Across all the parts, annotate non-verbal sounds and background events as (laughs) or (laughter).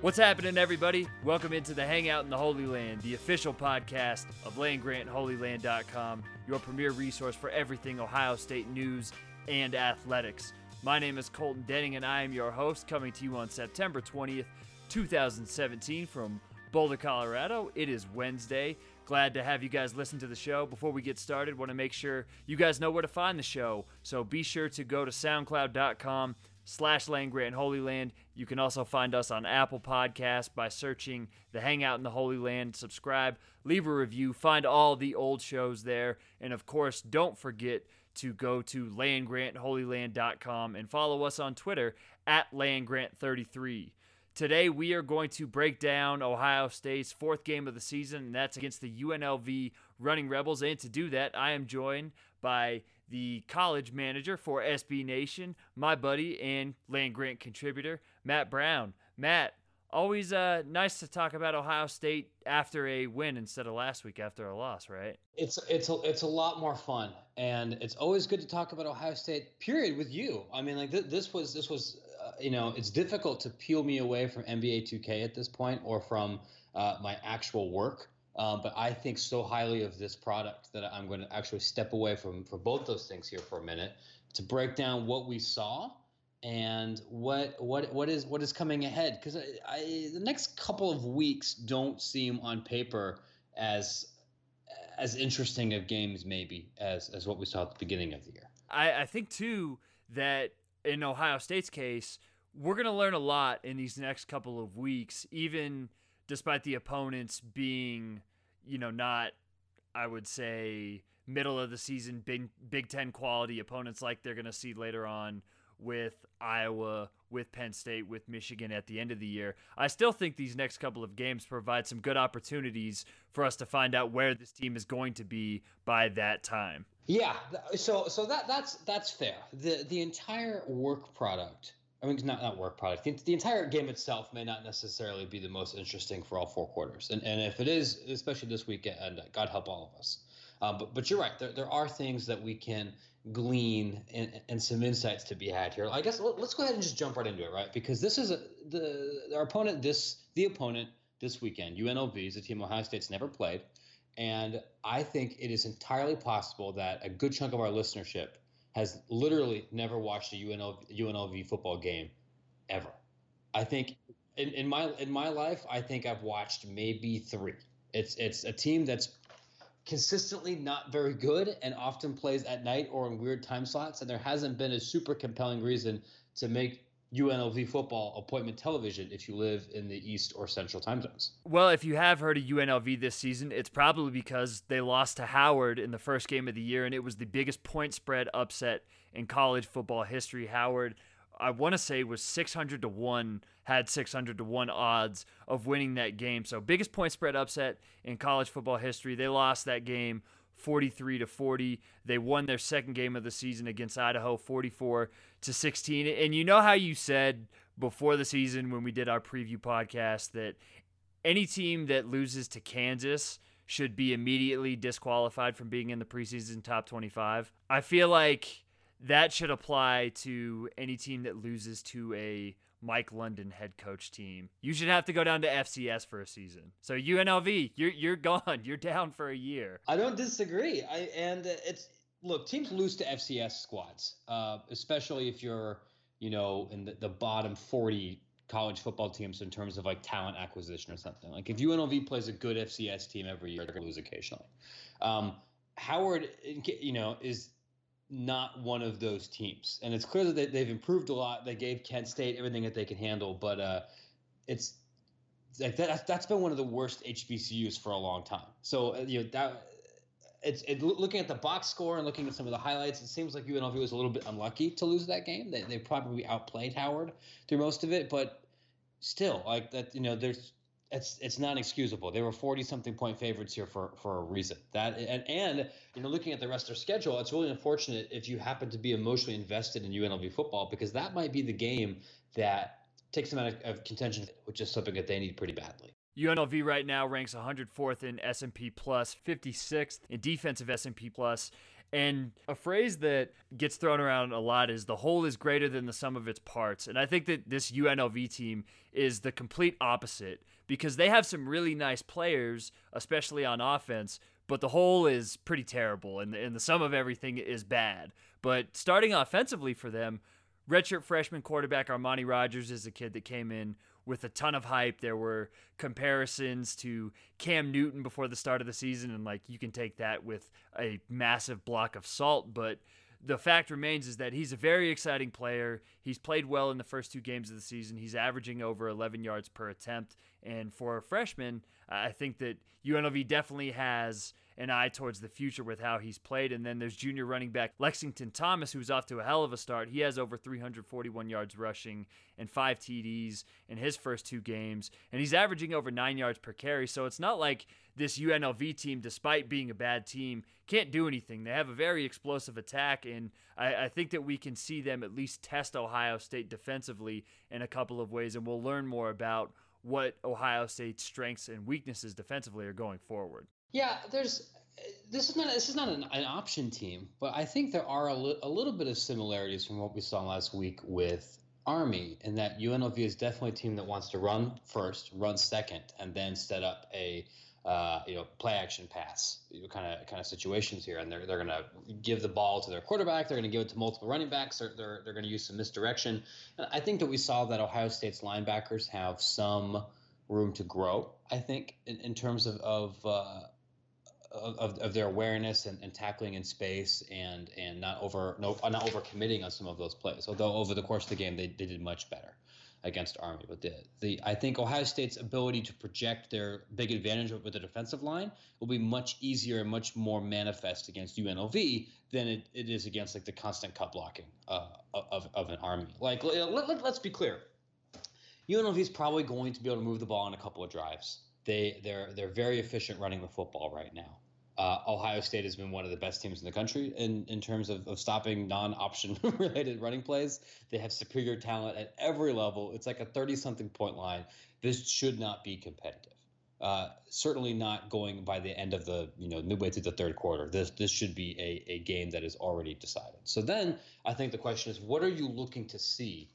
What's happening, everybody? Welcome into the Hangout in the Holy Land, the official podcast of LandGrantHolyLand.com, your premier resource for everything Ohio State news and athletics. My name is Colton Denning, and I am your host, coming to you on September 20th, 2017, from Boulder, Colorado. It is Wednesday. Glad to have you guys listen to the show. Before we get started, want to make sure you guys know where to find the show. So be sure to go to SoundCloud.com slash Land Grant Holy Land. You can also find us on Apple Podcasts by searching the Hangout in the Holy Land. Subscribe, leave a review, find all the old shows there. And of course, don't forget to go to landgrantholyland.com and follow us on Twitter at landgrant33. Today, we are going to break down Ohio State's fourth game of the season, and that's against the UNLV Running Rebels. And to do that, I am joined by the college manager for SB Nation, my buddy and land grant contributor, Matt Brown. Matt, always uh, nice to talk about Ohio State after a win instead of last week after a loss, right? It's it's a, it's a lot more fun, and it's always good to talk about Ohio State. Period with you. I mean, like th- this was this was uh, you know it's difficult to peel me away from NBA 2K at this point or from uh, my actual work. Um, but I think so highly of this product that I'm going to actually step away from from both those things here for a minute to break down what we saw and what what what is what is coming ahead because I, I, the next couple of weeks don't seem on paper as as interesting of games maybe as as what we saw at the beginning of the year. I, I think too that in Ohio State's case, we're going to learn a lot in these next couple of weeks, even despite the opponents being you know, not I would say middle of the season Big Big Ten quality opponents like they're going to see later on with Iowa, with Penn State, with Michigan at the end of the year. I still think these next couple of games provide some good opportunities for us to find out where this team is going to be by that time. Yeah, so so that that's that's fair. The the entire work product I mean, not not work product. The, the, entire game itself may not necessarily be the most interesting for all four quarters, and and if it is, especially this weekend, God help all of us. Um, but but you're right. There there are things that we can glean and, and some insights to be had here. I guess let's go ahead and just jump right into it, right? Because this is a, the our opponent this the opponent this weekend. UNLV is a team Ohio State's never played, and I think it is entirely possible that a good chunk of our listenership has literally never watched a UNLV, UNLV football game ever. I think in, in my in my life, I think I've watched maybe three. It's it's a team that's consistently not very good and often plays at night or in weird time slots, and there hasn't been a super compelling reason to make UNLV football appointment television if you live in the East or Central time zones. Well, if you have heard of UNLV this season, it's probably because they lost to Howard in the first game of the year, and it was the biggest point spread upset in college football history. Howard, I want to say, was 600 to 1, had 600 to 1 odds of winning that game. So, biggest point spread upset in college football history. They lost that game 43 to 40. They won their second game of the season against Idaho 44 to 16. And you know how you said before the season when we did our preview podcast that any team that loses to Kansas should be immediately disqualified from being in the preseason top 25. I feel like that should apply to any team that loses to a Mike London head coach team. You should have to go down to FCS for a season. So UNLV, you're you're gone. (laughs) You're down for a year. I don't disagree. I and it's look teams lose to FCS squads, uh, especially if you're you know in the, the bottom forty college football teams in terms of like talent acquisition or something. Like if UNLV plays a good FCS team every year, they're gonna lose occasionally. Um, Howard, you know, is not one of those teams. And it's clear that they've improved a lot. They gave Kent State everything that they can handle, but uh, it's like that, that's been one of the worst HBCUs for a long time. So uh, you know that it's it, looking at the box score and looking at some of the highlights, it seems like UNLV was a little bit unlucky to lose that game. They they probably outplayed Howard through most of it, but still like that you know there's it's it's not excusable. They were forty something point favorites here for for a reason. That and and you know looking at the rest of their schedule, it's really unfortunate if you happen to be emotionally invested in UNLV football because that might be the game that takes them out of, of contention, which is something that they need pretty badly. UNLV right now ranks 104th in S&P Plus, 56th in defensive S&P Plus, And a phrase that gets thrown around a lot is the whole is greater than the sum of its parts. And I think that this UNLV team is the complete opposite because they have some really nice players, especially on offense, but the whole is pretty terrible and the, and the sum of everything is bad. But starting offensively for them, redshirt freshman quarterback Armani Rogers is a kid that came in with a ton of hype. There were comparisons to Cam Newton before the start of the season, and like you can take that with a massive block of salt, but the fact remains is that he's a very exciting player. He's played well in the first two games of the season. He's averaging over 11 yards per attempt. And for a freshman, I think that UNLV definitely has an eye towards the future with how he's played. And then there's junior running back Lexington Thomas, who's off to a hell of a start. He has over 341 yards rushing and five TDs in his first two games. And he's averaging over nine yards per carry. So it's not like this UNLV team, despite being a bad team, can't do anything. They have a very explosive attack. And I, I think that we can see them at least test Ohio State defensively in a couple of ways. And we'll learn more about what Ohio State's strengths and weaknesses defensively are going forward. Yeah, there's this is not this is not an, an option team, but I think there are a, li- a little bit of similarities from what we saw last week with Army, in that UNLV is definitely a team that wants to run first, run second, and then set up a uh, you know play action pass kind of kind of situations here, and they're they're going to give the ball to their quarterback, they're going to give it to multiple running backs, they're they're, they're going to use some misdirection. And I think that we saw that Ohio State's linebackers have some room to grow. I think in, in terms of of uh, of, of their awareness and, and tackling in space and and not over no not over committing on some of those plays. Although over the course of the game they, they did much better against Army. But the, the I think Ohio State's ability to project their big advantage with the defensive line will be much easier and much more manifest against UNLV than it, it is against like the constant cut blocking uh, of, of an Army. Like let, let, let's be clear, UNLV is probably going to be able to move the ball in a couple of drives. They they're they're very efficient running the football right now. Uh, Ohio State has been one of the best teams in the country in, in terms of, of stopping non option (laughs) related running plays. They have superior talent at every level. It's like a 30 something point line. This should not be competitive. Uh, certainly not going by the end of the you know midway through the third quarter. This this should be a, a game that is already decided. So then I think the question is, what are you looking to see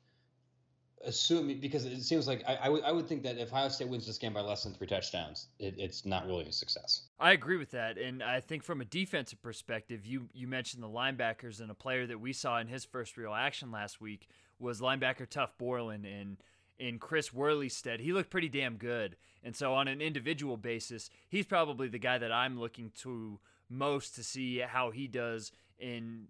assuming because it seems like I, I, w- I would think that if Ohio State wins this game by less than three touchdowns, it, it's not really a success. I agree with that, and I think from a defensive perspective, you you mentioned the linebackers and a player that we saw in his first real action last week was linebacker Tuf Borland and in Chris Worley's stead. He looked pretty damn good, and so on an individual basis, he's probably the guy that I'm looking to most to see how he does in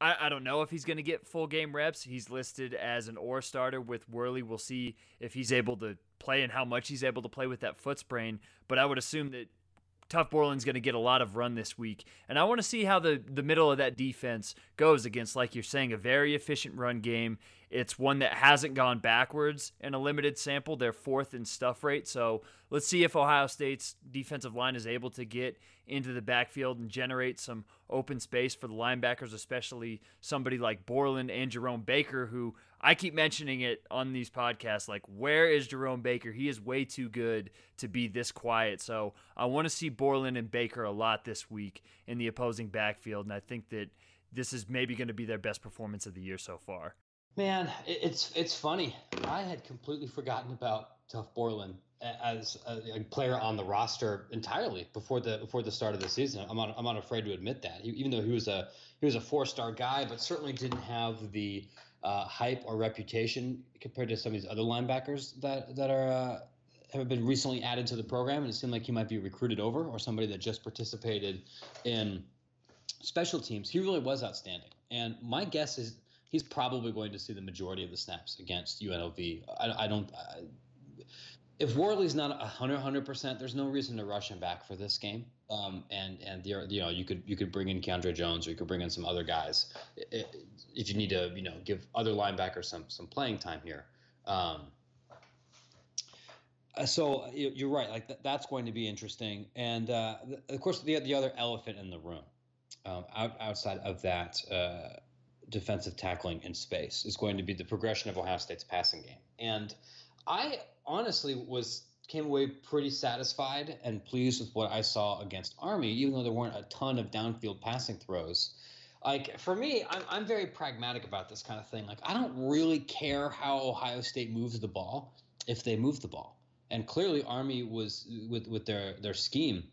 I, I don't know if he's going to get full game reps. He's listed as an or starter with Worley. We'll see if he's able to play and how much he's able to play with that foot sprain. But I would assume that Tuf Borland's going to get a lot of run this week. And I want to see how the, the middle of that defense goes against, like you're saying, a very efficient run game. It's one that hasn't gone backwards in a limited sample. They're fourth in stuff rate. So let's see if Ohio State's defensive line is able to get into the backfield and generate some open space for the linebackers, especially somebody like Borland and Jerome Baker, who I keep mentioning it on these podcasts. Like, where is Jerome Baker? He is way too good to be this quiet. So I want to see Borland and Baker a lot this week in the opposing backfield. And I think that this is maybe going to be their best performance of the year so far. Man, it's it's funny. I had completely forgotten about Tuf Borland as a, a, player on the roster entirely before the before the start of the season. I'm not I'm not afraid to admit that. He, even though he was a he was a four star guy, but certainly didn't have the uh, hype or reputation compared to some of these other linebackers that that are uh, have been recently added to the program. And it seemed like he might be recruited over or somebody that just participated in special teams. He really was outstanding. And my guess is he's probably going to see the majority of the snaps against UNLV. I, I don't. I, if Worley's not 100 percent, there's no reason to rush him back for this game. Um, and and you know you could you could bring in Keandre Jones or you could bring in some other guys if you need to you know give other linebackers some some playing time here. Um, uh, so you're right, like th- that's going to be interesting. And uh, of course, the the other elephant in the room, um, out, outside of that uh, defensive tackling in space, is going to be the progression of Ohio State's passing game. And I honestly was came away pretty satisfied and pleased with what I saw against Army, even though there weren't a ton of downfield passing throws. Like for me, I'm I'm very pragmatic about this kind of thing. Like I don't really care how Ohio State moves the ball if they move the ball. And clearly, Army was with with their their scheme.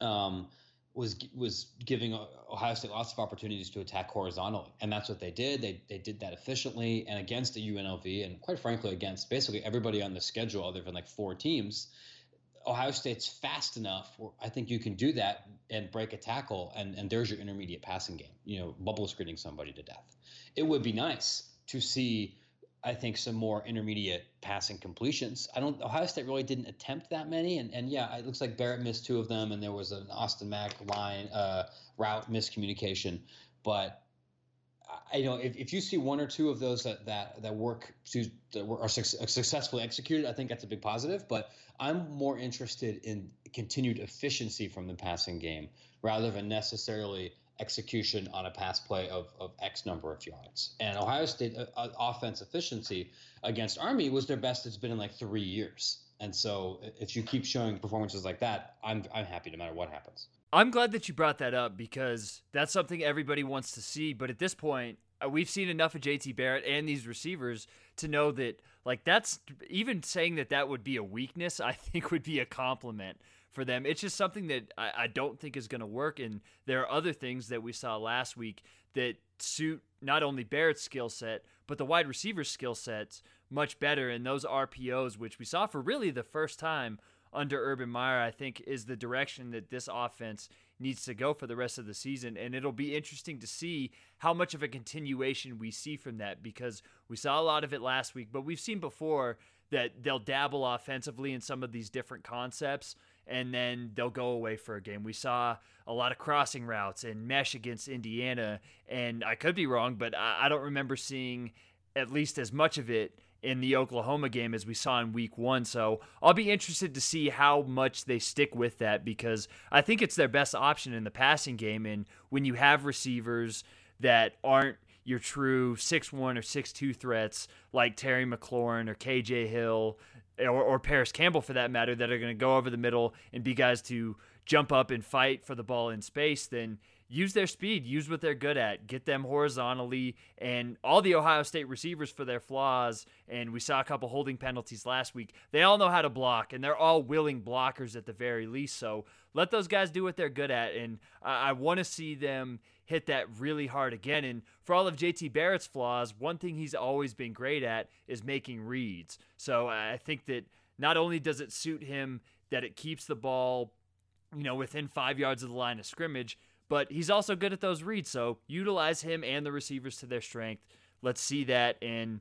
Um, was was giving Ohio State lots of opportunities to attack horizontally, and that's what they did. They they did that efficiently and against the UNLV, and quite frankly against basically everybody on the schedule other than like four teams. Ohio State's fast enough. I think you can do that and break a tackle, and and there's your intermediate passing game. You know, bubble screening somebody to death. It would be nice to see I think some more intermediate passing completions. I don't. Ohio State really didn't attempt that many, and and yeah, it looks like Barrett missed two of them, and there was an Austin Mack line uh, route miscommunication. But I you know if, if you see one or two of those that that that work to that were, are su- successfully executed, I think that's a big positive. But I'm more interested in continued efficiency from the passing game rather than necessarily execution on a pass play of, of X number of yards. And Ohio State uh, uh, offense efficiency against Army was their best it's been in like three years. And so if you keep showing performances like that, I'm, I'm happy no matter what happens. I'm glad that you brought that up because that's something everybody wants to see. But at this point, uh, we've seen enough of JT Barrett and these receivers to know that, like, that's even saying that that would be a weakness, I (laughs) think would be a compliment for them. It's just something that I, I don't think is going to work. And there are other things that we saw last week that suit not only Barrett's skill set, but the wide receiver skill sets much better. And those RPOs, which we saw for really the first time under Urban Meyer, I think is the direction that this offense needs to go for the rest of the season. And it'll be interesting to see how much of a continuation we see from that because we saw a lot of it last week, but we've seen before that they'll dabble offensively in some of these different concepts and then they'll go away for a game. We saw a lot of crossing routes and mesh against Indiana, and I could be wrong, but I, don't remember seeing at least as much of it in the Oklahoma game as we saw in week one. So I'll be interested to see how much they stick with that because I think it's their best option in the passing game. And when you have receivers that aren't your true 6'1 or 6'2 threats like Terry McLaurin or KJ Hill, or, or Parris Campbell for that matter, that are going to go over the middle and be guys to jump up and fight for the ball in space, then use their speed, use what they're good at, get them horizontally, and all the Ohio State receivers for their flaws. And we saw a couple holding penalties last week. They all know how to block, and they're all willing blockers at the very least. So let those guys do what they're good at, and I, I want to see them hit that really hard again. And for all of JT Barrett's flaws, one thing he's always been great at is making reads. So I think that not only does it suit him that it keeps the ball, you know, within five yards of the line of scrimmage, but he's also good at those reads. So utilize him and the receivers to their strength. Let's see that and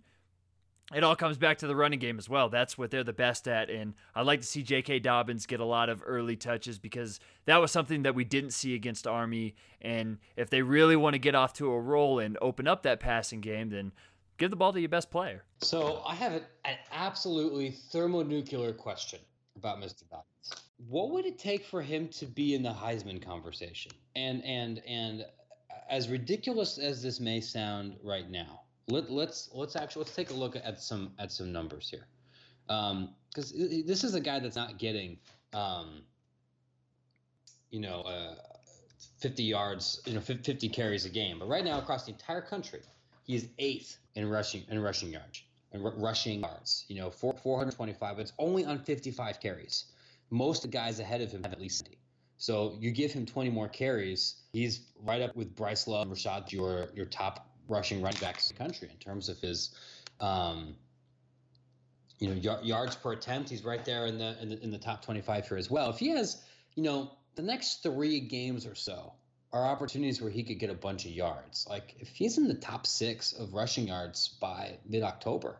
it all comes back to the running game as well. That's what they're the best at. And I'd like to see J.K. Dobbins get a lot of early touches because that was something that we didn't see against Army. And if they really want to get off to a roll and open up that passing game, then give the ball to your best player. So I have an, an absolutely thermonuclear question about Mr. Dobbins. What would it take for him to be in the Heisman conversation? And and and as ridiculous as this may sound right now, let, let's let's actually let's take a look at some at some numbers here, because um, this is a guy that's not getting, um, you know, uh, 50 yards, you know, 50 carries a game. But right now across the entire country, he is eighth in rushing in rushing yards and r- rushing yards. You know, four, 425, but it's only on 55 carries. Most of the guys ahead of him have at least 70. So you give him 20 more carries, he's right up with Bryce Love, and Rashad, your your top rushing running backs in the country in terms of his, um, you know, y- yards per attempt. He's right there in the, in the in the top 25 here as well. If he has, you know, the next three games or so are opportunities where he could get a bunch of yards. Like if he's in the top six of rushing yards by mid October,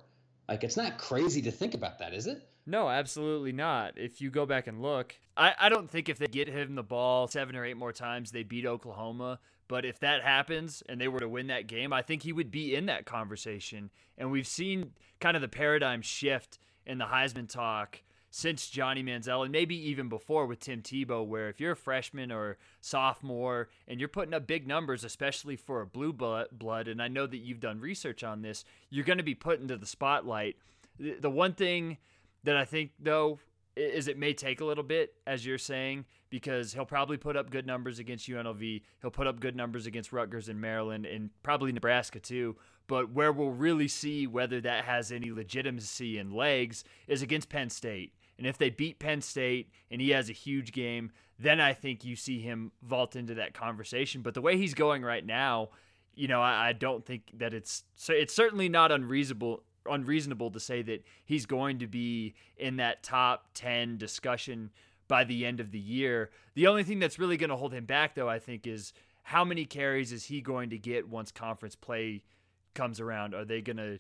like it's not crazy to think about that, is it? No, absolutely not. If you go back and look, I, I don't think if they get him the ball seven or eight more times, they beat Oklahoma. But if that happens and they were to win that game, I think he would be in that conversation. And we've seen kind of the paradigm shift in the Heisman talk since Johnny Manziel and maybe even before with Tim Tebow, where if you're a freshman or sophomore and you're putting up big numbers, especially for a blue blood, and I know that you've done research on this, you're going to be put into the spotlight. The one thing that I think, though, is it may take a little bit, as you're saying, because he'll probably put up good numbers against UNLV. He'll put up good numbers against Rutgers and Maryland and probably Nebraska too. But where we'll really see whether that has any legitimacy and legs is against Penn State. And if they beat Penn State and he has a huge game, then I think you see him vault into that conversation. But the way he's going right now, you know, I, I don't think that it's so it's certainly not unreasonable unreasonable to say that he's going to be in that top 10 discussion by the end of the year. The only thing that's really going to hold him back though, I think is how many carries is he going to get once conference play comes around? Are they going to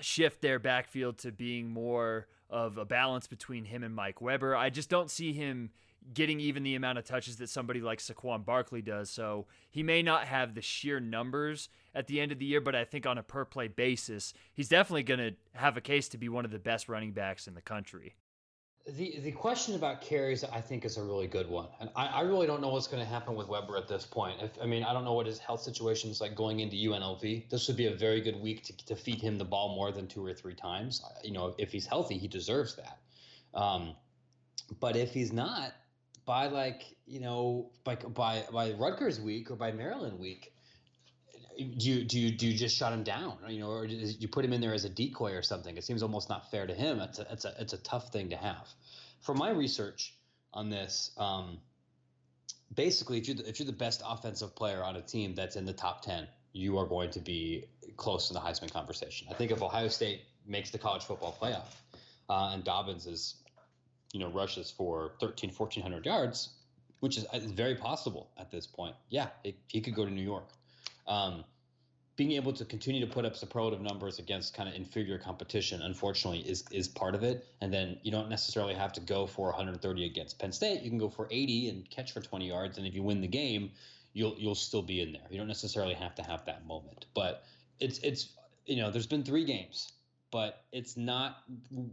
shift their backfield to being more of a balance between him and Mike Weber? I just don't see him getting even the amount of touches that somebody like Saquon Barkley does. So he may not have the sheer numbers at the end of the year, but I think on a per play basis, he's definitely going to have a case to be one of the best running backs in the country. The the question about carries, I think, is a really good one, and I, I really don't know what's going to happen with Weber at this point. If, I mean, I don't know what his health situation is like going into UNLV. This would be a very good week to, to feed him the ball more than two or three times. You know, if he's healthy, he deserves that. Um, but if he's not, by like you know by by by Rutgers week or by Maryland week, do you do you do you just shut him down? You know, or do you put him in there as a decoy or something? It seems almost not fair to him. It's a it's a it's a tough thing to have. From my research on this, um, basically, if you're the, if you're the best offensive player on a team that's in the top ten, you are going to be close in the Heisman conversation. I think if Ohio State makes the college football playoff, uh, and Dobbins is you know rushes for 13 1400 yards which is, is very possible at this point. Yeah it, he could go to new york. Um, being able to continue to put up superlative numbers against kind of inferior competition unfortunately is is part of it. And then you don't necessarily have to go for 130 against penn state. You can go for 80 and catch for 20 yards. And if you win the game you'll you'll still be in there. You don't necessarily have to have that moment. But it's it's you know there's been three games but it's not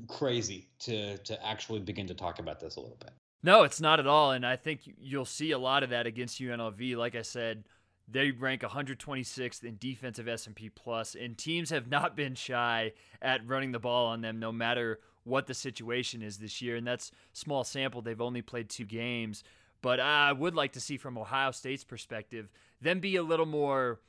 crazy to to actually begin to talk about this a little bit. No, it's not at all, and I think you'll see a lot of that against UNLV. Like I said, they rank 126th in defensive S&P plus, and teams have not (laughs) been shy at running the ball on them, no matter what the situation is this year. And that's small sample; they've only played two games, but I would like to see from Ohio State's perspective them be a little more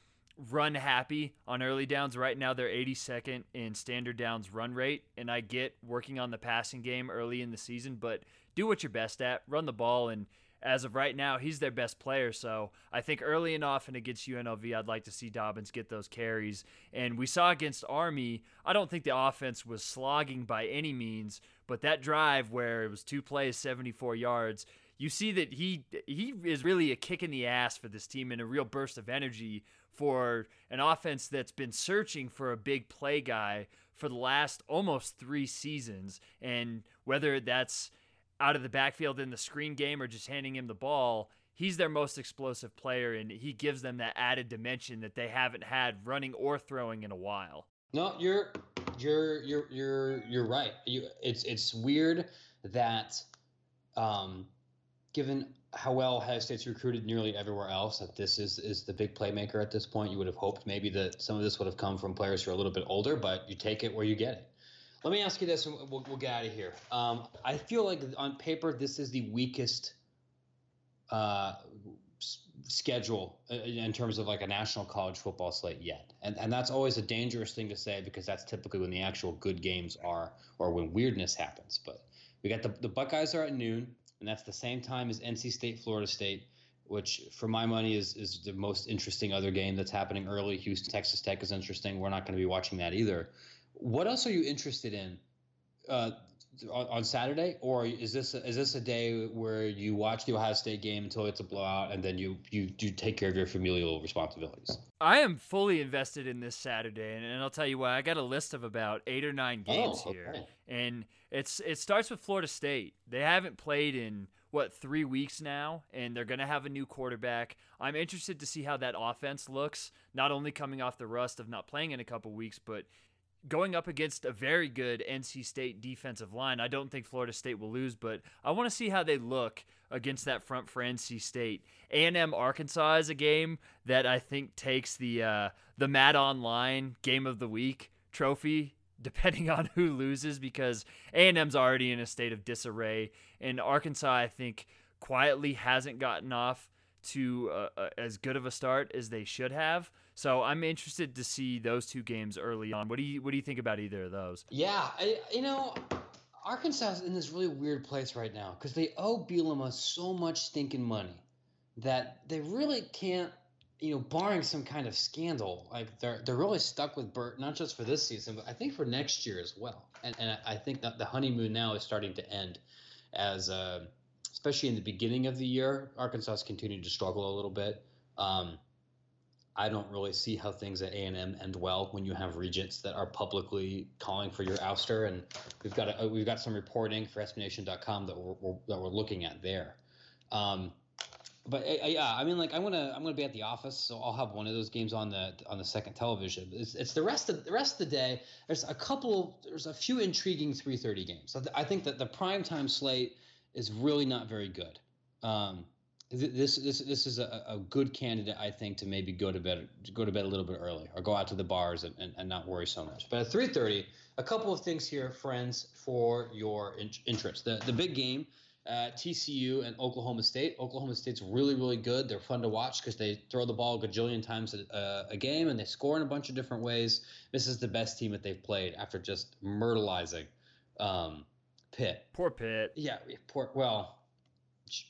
run happy on early downs. Right now, they're 82nd in standard downs run rate. And I get working on the passing game early in the season, but do what you're best at, run the ball. And as of right now, he's their best player. So I think early and often against UNLV, I'd like to see Dobbins get those carries. And we saw against Army, I don't think the offense was slogging by any means, but that drive where it was two plays, 74 yards, you see that he he is really a kick in the ass for this team and a real burst of energy for an offense that's been searching for a big play guy for the last almost three seasons. And whether that's out of the backfield in the screen game or just handing him the ball, he's their most explosive player and he gives them that added dimension that they haven't had running or throwing in a while. No, you're you're you're you're you're right. You, it's it's weird that um, given how well Ohio State's recruited nearly everywhere else, that this is is the big playmaker at this point. You would have hoped maybe that some of this would have come from players who are a little bit older, but you take it where you get it. Let me ask you this, and we'll, we'll get out of here. Um, I feel like on paper, this is the weakest uh, schedule uh, in terms of like a national college football slate yet, and and that's always a dangerous thing to say because that's typically when the actual good games are, or when weirdness happens. But we got the the Buckeyes are at noon and that's the same time as NC State, Florida State, which for my money is is the most interesting other game that's happening early. Houston, Texas Tech is interesting. We're not going to be watching that either. What else are you interested in uh, on, on, Saturday, or is this a, is this a day where you watch the Ohio State game until it's a blowout, and then you you you take care of your familial responsibilities? I am fully invested in this Saturday, and, and I'll tell you why. I got a list of about eight or nine oh, games oh, okay. here, and it's it starts with Florida State. They haven't played in what three weeks now, and they're going to have a new quarterback. I'm interested to see how that offense looks. Not only coming off the rust of not playing in a couple weeks, but going up against a very good NC State defensive line. I don't think Florida State will lose, but I want to see how they look against that front for NC State. A&M Arkansas is a game that I think takes the uh, the Matt Online Game of the Week trophy depending (laughs) on who loses because A&M's already in a state of disarray and Arkansas I think quietly hasn't gotten off to uh, uh, as good of a start as they should have. So I'm interested to see those two games early on. What do you what do you think about either of those? Yeah, I, you know, Arkansas is in this really weird place right now because they owe Bielema so much stinking money that they really can't you know, barring some kind of scandal, like they're they're really stuck with Bert, not just for this season, but I think for next year as well. And and I think that the honeymoon now is starting to end, as uh, especially in the beginning of the year, Arkansas is continuing to struggle a little bit. Um, I don't really see how things at A and M end well when you have regents that are publicly calling for your ouster, and we've got a, we've got some reporting for SBNation.com that we're, we're that we're looking at there. Um, but uh, yeah, I mean, like I'm gonna I'm gonna be at the office, so I'll have one of those games on the on the second television. It's, it's the rest of the rest of the day. There's a couple, there's a few intriguing 3:30 games. So I think that the prime time slate is really not very good. Um, this this this is a, a good candidate, I think, to maybe go to bed go to bed a little bit early or go out to the bars and, and, and not worry so much. But at 3:30, a couple of things here, friends, for your in- interest. The the big game uh, TCU and Oklahoma State. Oklahoma State's really, really good. They're fun to watch because they throw the ball a gajillion times a, uh, a, game and they score in a bunch of different ways. This is the best team that they've played after just myrtleizing um, Pitt. Poor Pitt. Yeah, poor. Well,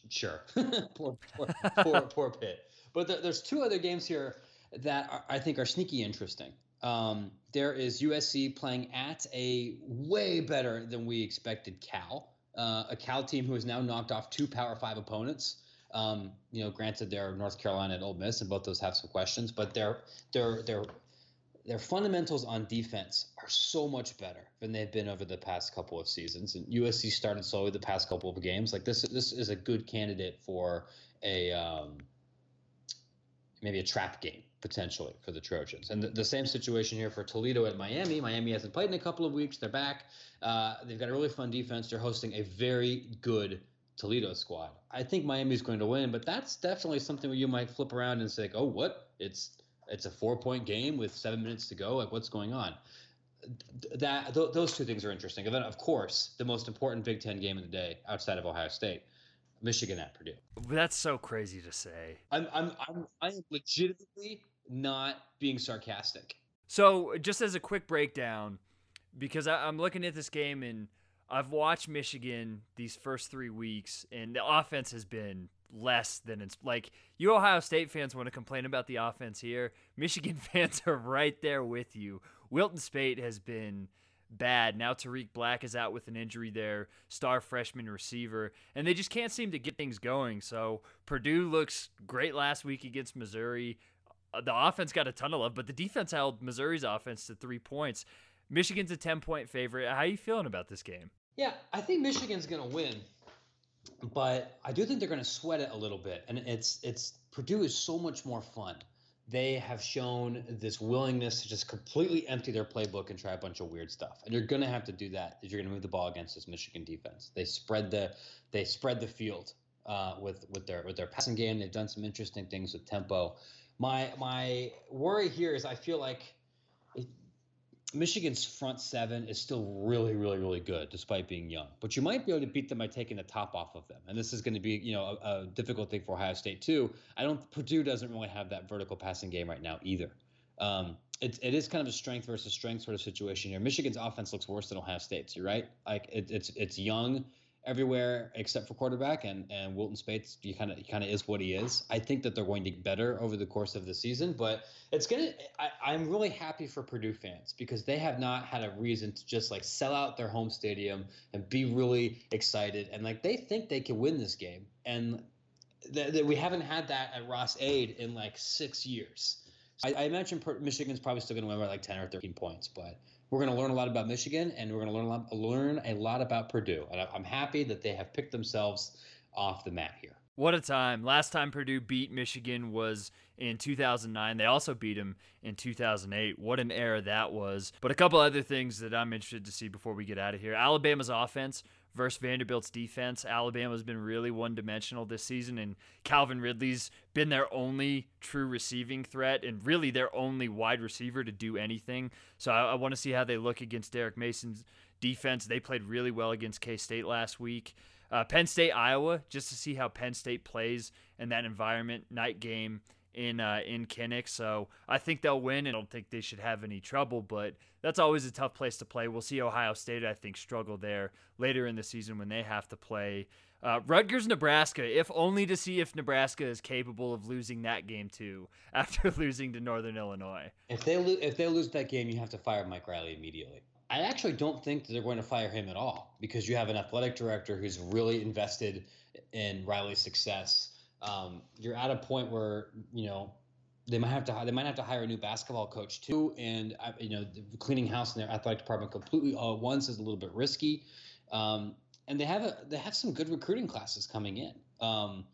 sure. (laughs) poor, poor, poor, (laughs) poor Pitt. But the, there's two other games here that are, I think are sneaky interesting. Um, there is USC playing at a way better than we expected Cal uh, a Cal team who has now knocked off two Power Five opponents. Um, you know, granted they're North Carolina and Ole Miss, and both those have some questions, but their their their their fundamentals on defense are so much better than they've been over the past couple of seasons. And USC started slowly the past couple of games. Like this, this is a good candidate for a um, maybe a trap game potentially for the Trojans. And the, the, same situation here for Toledo at Miami. Miami hasn't played in a couple of weeks. They're back. Uh, they've got a really fun defense. They're hosting a very good Toledo squad. I think Miami's going to win, but that's definitely something where you might flip around and say, "Oh, what? It's it's a four point game with seven minutes to go. Like, what's going on?" That th- those two things are interesting. And then, of course, the most important Big Ten game of the day outside of Ohio State Michigan at Purdue. That's so crazy to say. I'm I'm I'm I'm legitimately not being sarcastic. So, just as a quick breakdown, because I, am looking at this game and I've watched Michigan these first three weeks, and the offense has been less than it's like you Ohio State fans want to complain about the offense here. Michigan (laughs) fans are right there with you. Wilton Speight has been bad. Now Tarik Black is out with an injury there, star freshman receiver, and they just can't seem to get things going. So Purdue looks great last week against Missouri. Uh, the offense got a ton of love, but the defense held Missouri's offense to three points. Michigan's a 10 point favorite. How are you feeling about this game? Yeah, I think Michigan's going to win, but I do think they're going to sweat it a little bit. And it's it's Purdue is so much more fun they have shown this willingness to just completely empty their playbook and try a bunch of weird stuff. And you're going to have to do that if you're going to move the ball against this Michigan defense. They spread the they spread the field uh, with with their with their passing game. They've done some interesting things with tempo. My my worry here is I feel like Michigan's front seven is still really, really, really good despite being young. But you might be able to beat them by taking the top off of them. And this is going to be, you know, a, a difficult thing for Ohio State too. I don't. Purdue doesn't really have that vertical passing game right now either. Um, it, it is kind of a strength versus strength sort of situation here. Michigan's offense looks worse than Ohio State's. You're right. Like it, it's it's young everywhere except for quarterback, and and Wilton Spates, he kind of he kind of is what he is. I think that they're going to get better over the course of the season, but it's gonna. I, I'm really happy for Purdue fans because they have not had a reason to just like sell out their home stadium and be really excited, and like they think they can win this game, and that we haven't had that at Ross-Ade in like six years. I, I imagine Michigan's probably still going to win by like 10 or 13 points, but we're going to learn a lot about Michigan, and we're going to learn a lot, learn a lot about Purdue. And I'm happy that they have picked themselves off the mat here. What a time. Last time Purdue beat Michigan was in 2009. They also beat him in 2008. What an era that was. But a couple other things that I'm interested to see before we get out of here. Alabama's offense versus Vanderbilt's defense. Alabama's been really one dimensional this season, and Calvin Ridley's been their only true receiving threat and really their only wide receiver to do anything. So I, I want to see how they look against Derek Mason's defense. They played really well against K State last week. Uh, Penn State, Iowa, just to see how Penn State plays in that environment. Night game in uh, in Kinnick, so I think they'll win. I don't think they should have any trouble, but that's always a tough place to play. We'll see Ohio State, I think, struggle there later in the season when they have to play uh, Rutgers, Nebraska, if only to see if Nebraska is capable of losing that game too (laughs) after (laughs) losing to Northern Illinois. If they lo- if they lose that game, you have to fire Mike Riley immediately. I actually don't think that they're going to fire him at all because you have an athletic director who's really invested in Riley's success. Um, you're at a point where you know they might have to they might have to hire a new basketball coach too, and you know cleaning house in their athletic department completely all at once is a little bit risky. Um, and they have a they have some good recruiting classes coming in. Um,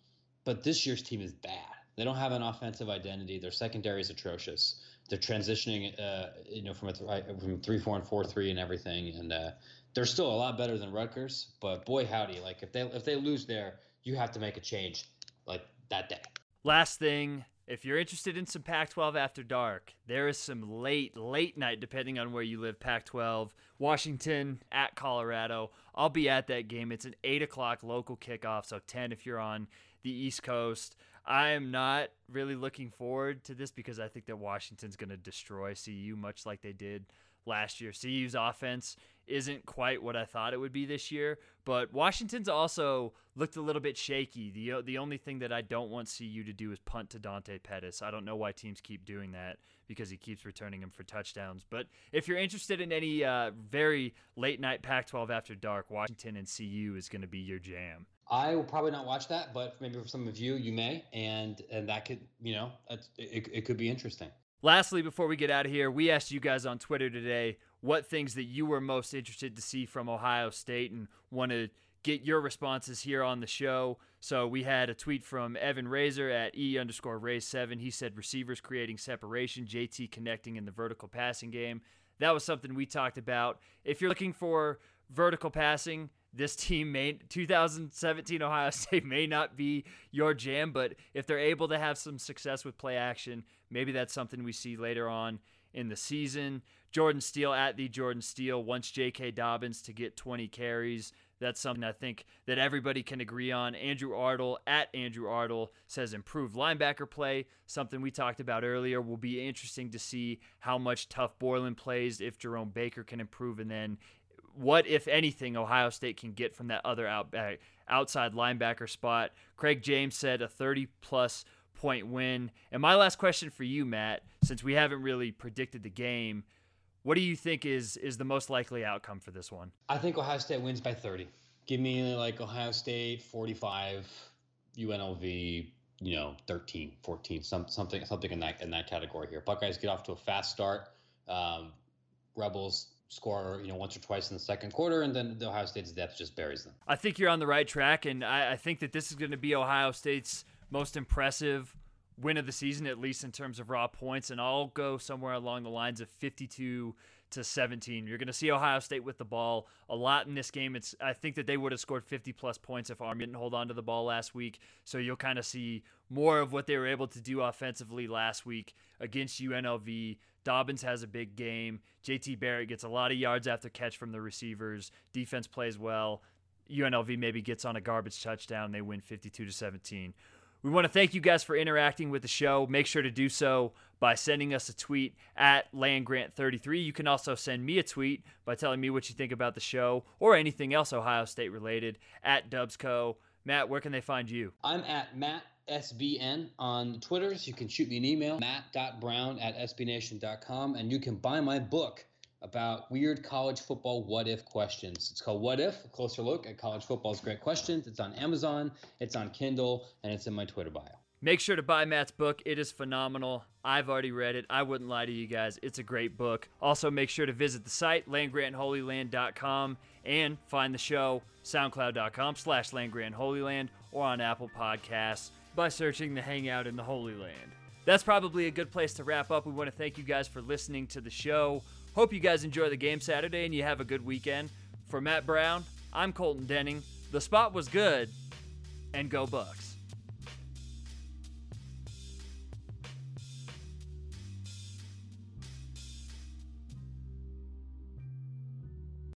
but this year's team is bad. They don't have an offensive identity. Their secondary is atrocious. They're transitioning, uh, you know, from a th- from three four and four three and everything, and uh, they're still a lot better than Rutgers. But boy, howdy, like if they if they lose there, you have to make a change like that day. Last thing, if you're interested in some Pac 12 after dark, there is some late, late night, depending on where you live, Pac 12, Washington at Colorado. I'll be at that game. It's an 8 o'clock local kickoff, so 10 if you're on the East Coast. I am not really looking forward to this because I think that Washington's going to destroy CU much like they did last year. CU's offense isn't quite what I thought it would be this year, but Washington's also looked a little bit shaky. The the only thing that I don't want CU to do is punt to Dante Pettis. I don't know why teams keep doing that because he keeps returning them for touchdowns. But if you're interested in any uh, very late night Pac-12 after dark, Washington and CU is going to be your jam. I will probably not watch that, but maybe for some of you, you may, and and that could, you know, it, it could be interesting. Lastly, before we get out of here, we asked you guys on Twitter today what things that you were most interested to see from Ohio State and want to get your responses here on the show. So we had a tweet from Evan Razor at E underscore Ray 7. He said receivers creating separation, JT connecting in the vertical passing game. That was something we talked about. If you're looking for vertical passing, this team may 2017 Ohio (laughs) State may not be your jam, but if they're able to have some success with play action, maybe that's something we see later on in the season. Jordan Steele at the Jordan Steele wants J.K. Dobbins to get 20 carries. That's something I think that everybody can agree on. Andrew Ardle at Andrew Ardle says improved linebacker play, something we talked about earlier. Will be interesting to see how much Tuf Borland plays, if Jerome Baker can improve, and then what, if anything, Ohio State can get from that other uh, outside linebacker spot. Craig James said a 30 plus point win. And my last question for you, Matt, since we haven't really predicted the game, what do you think is is the most likely outcome for this one? I think Ohio State wins by 30. Give me like Ohio State 45, UNLV, you know, 13, 14, some, something something in that in that category here. Buckeyes get off to a fast start. Um, Rebels score, you know, once or twice in the second quarter, and then the Ohio State's depth just buries them. I think you're on the right track, and I, I think that this is going to be Ohio State's most impressive win of the season, at least in terms of raw points, and I'll go somewhere along the lines of 52 to 17. You're going to see Ohio State with the ball a lot in this game. It's I think that they would have scored 50 plus points if Army didn't hold on to the ball last week. So you'll kind of see more of what they were able to do offensively last week against UNLV. Dobbins has a big game. JT Barrett gets a lot of yards after catch from the receivers. Defense plays well. UNLV maybe gets on a garbage touchdown. They win 52 to 17. We want to thank you guys for interacting with the show. Make sure to do so by sending us a tweet at landgrant33. You can also send me a tweet by telling me what you think about the show or anything else Ohio State related at Dubsco. Matt, where can they find you? I'm at Matt SBN on Twitters. You can shoot me an email, matt.brown at sbnation.com, and you can buy my book about weird college football what if questions. It's called What If, a closer look at college football's great questions. It's on Amazon, it's on Kindle, and it's in my Twitter bio. Make sure to buy Matt's book. It is phenomenal. I've already read it. I wouldn't lie to you guys. It's a great book. Also, make sure to visit the site, landgrantholyland.com and find the show soundcloud.com slash landgrantholyland or on Apple Podcasts by searching the Hangout in the Holy Land. That's probably a good place to wrap up. We want to thank you guys for listening to the show. Hope you guys enjoy the game Saturday and you have a good weekend. For Matt Brown, I'm Colton Denning. The spot was good, and go Bucks.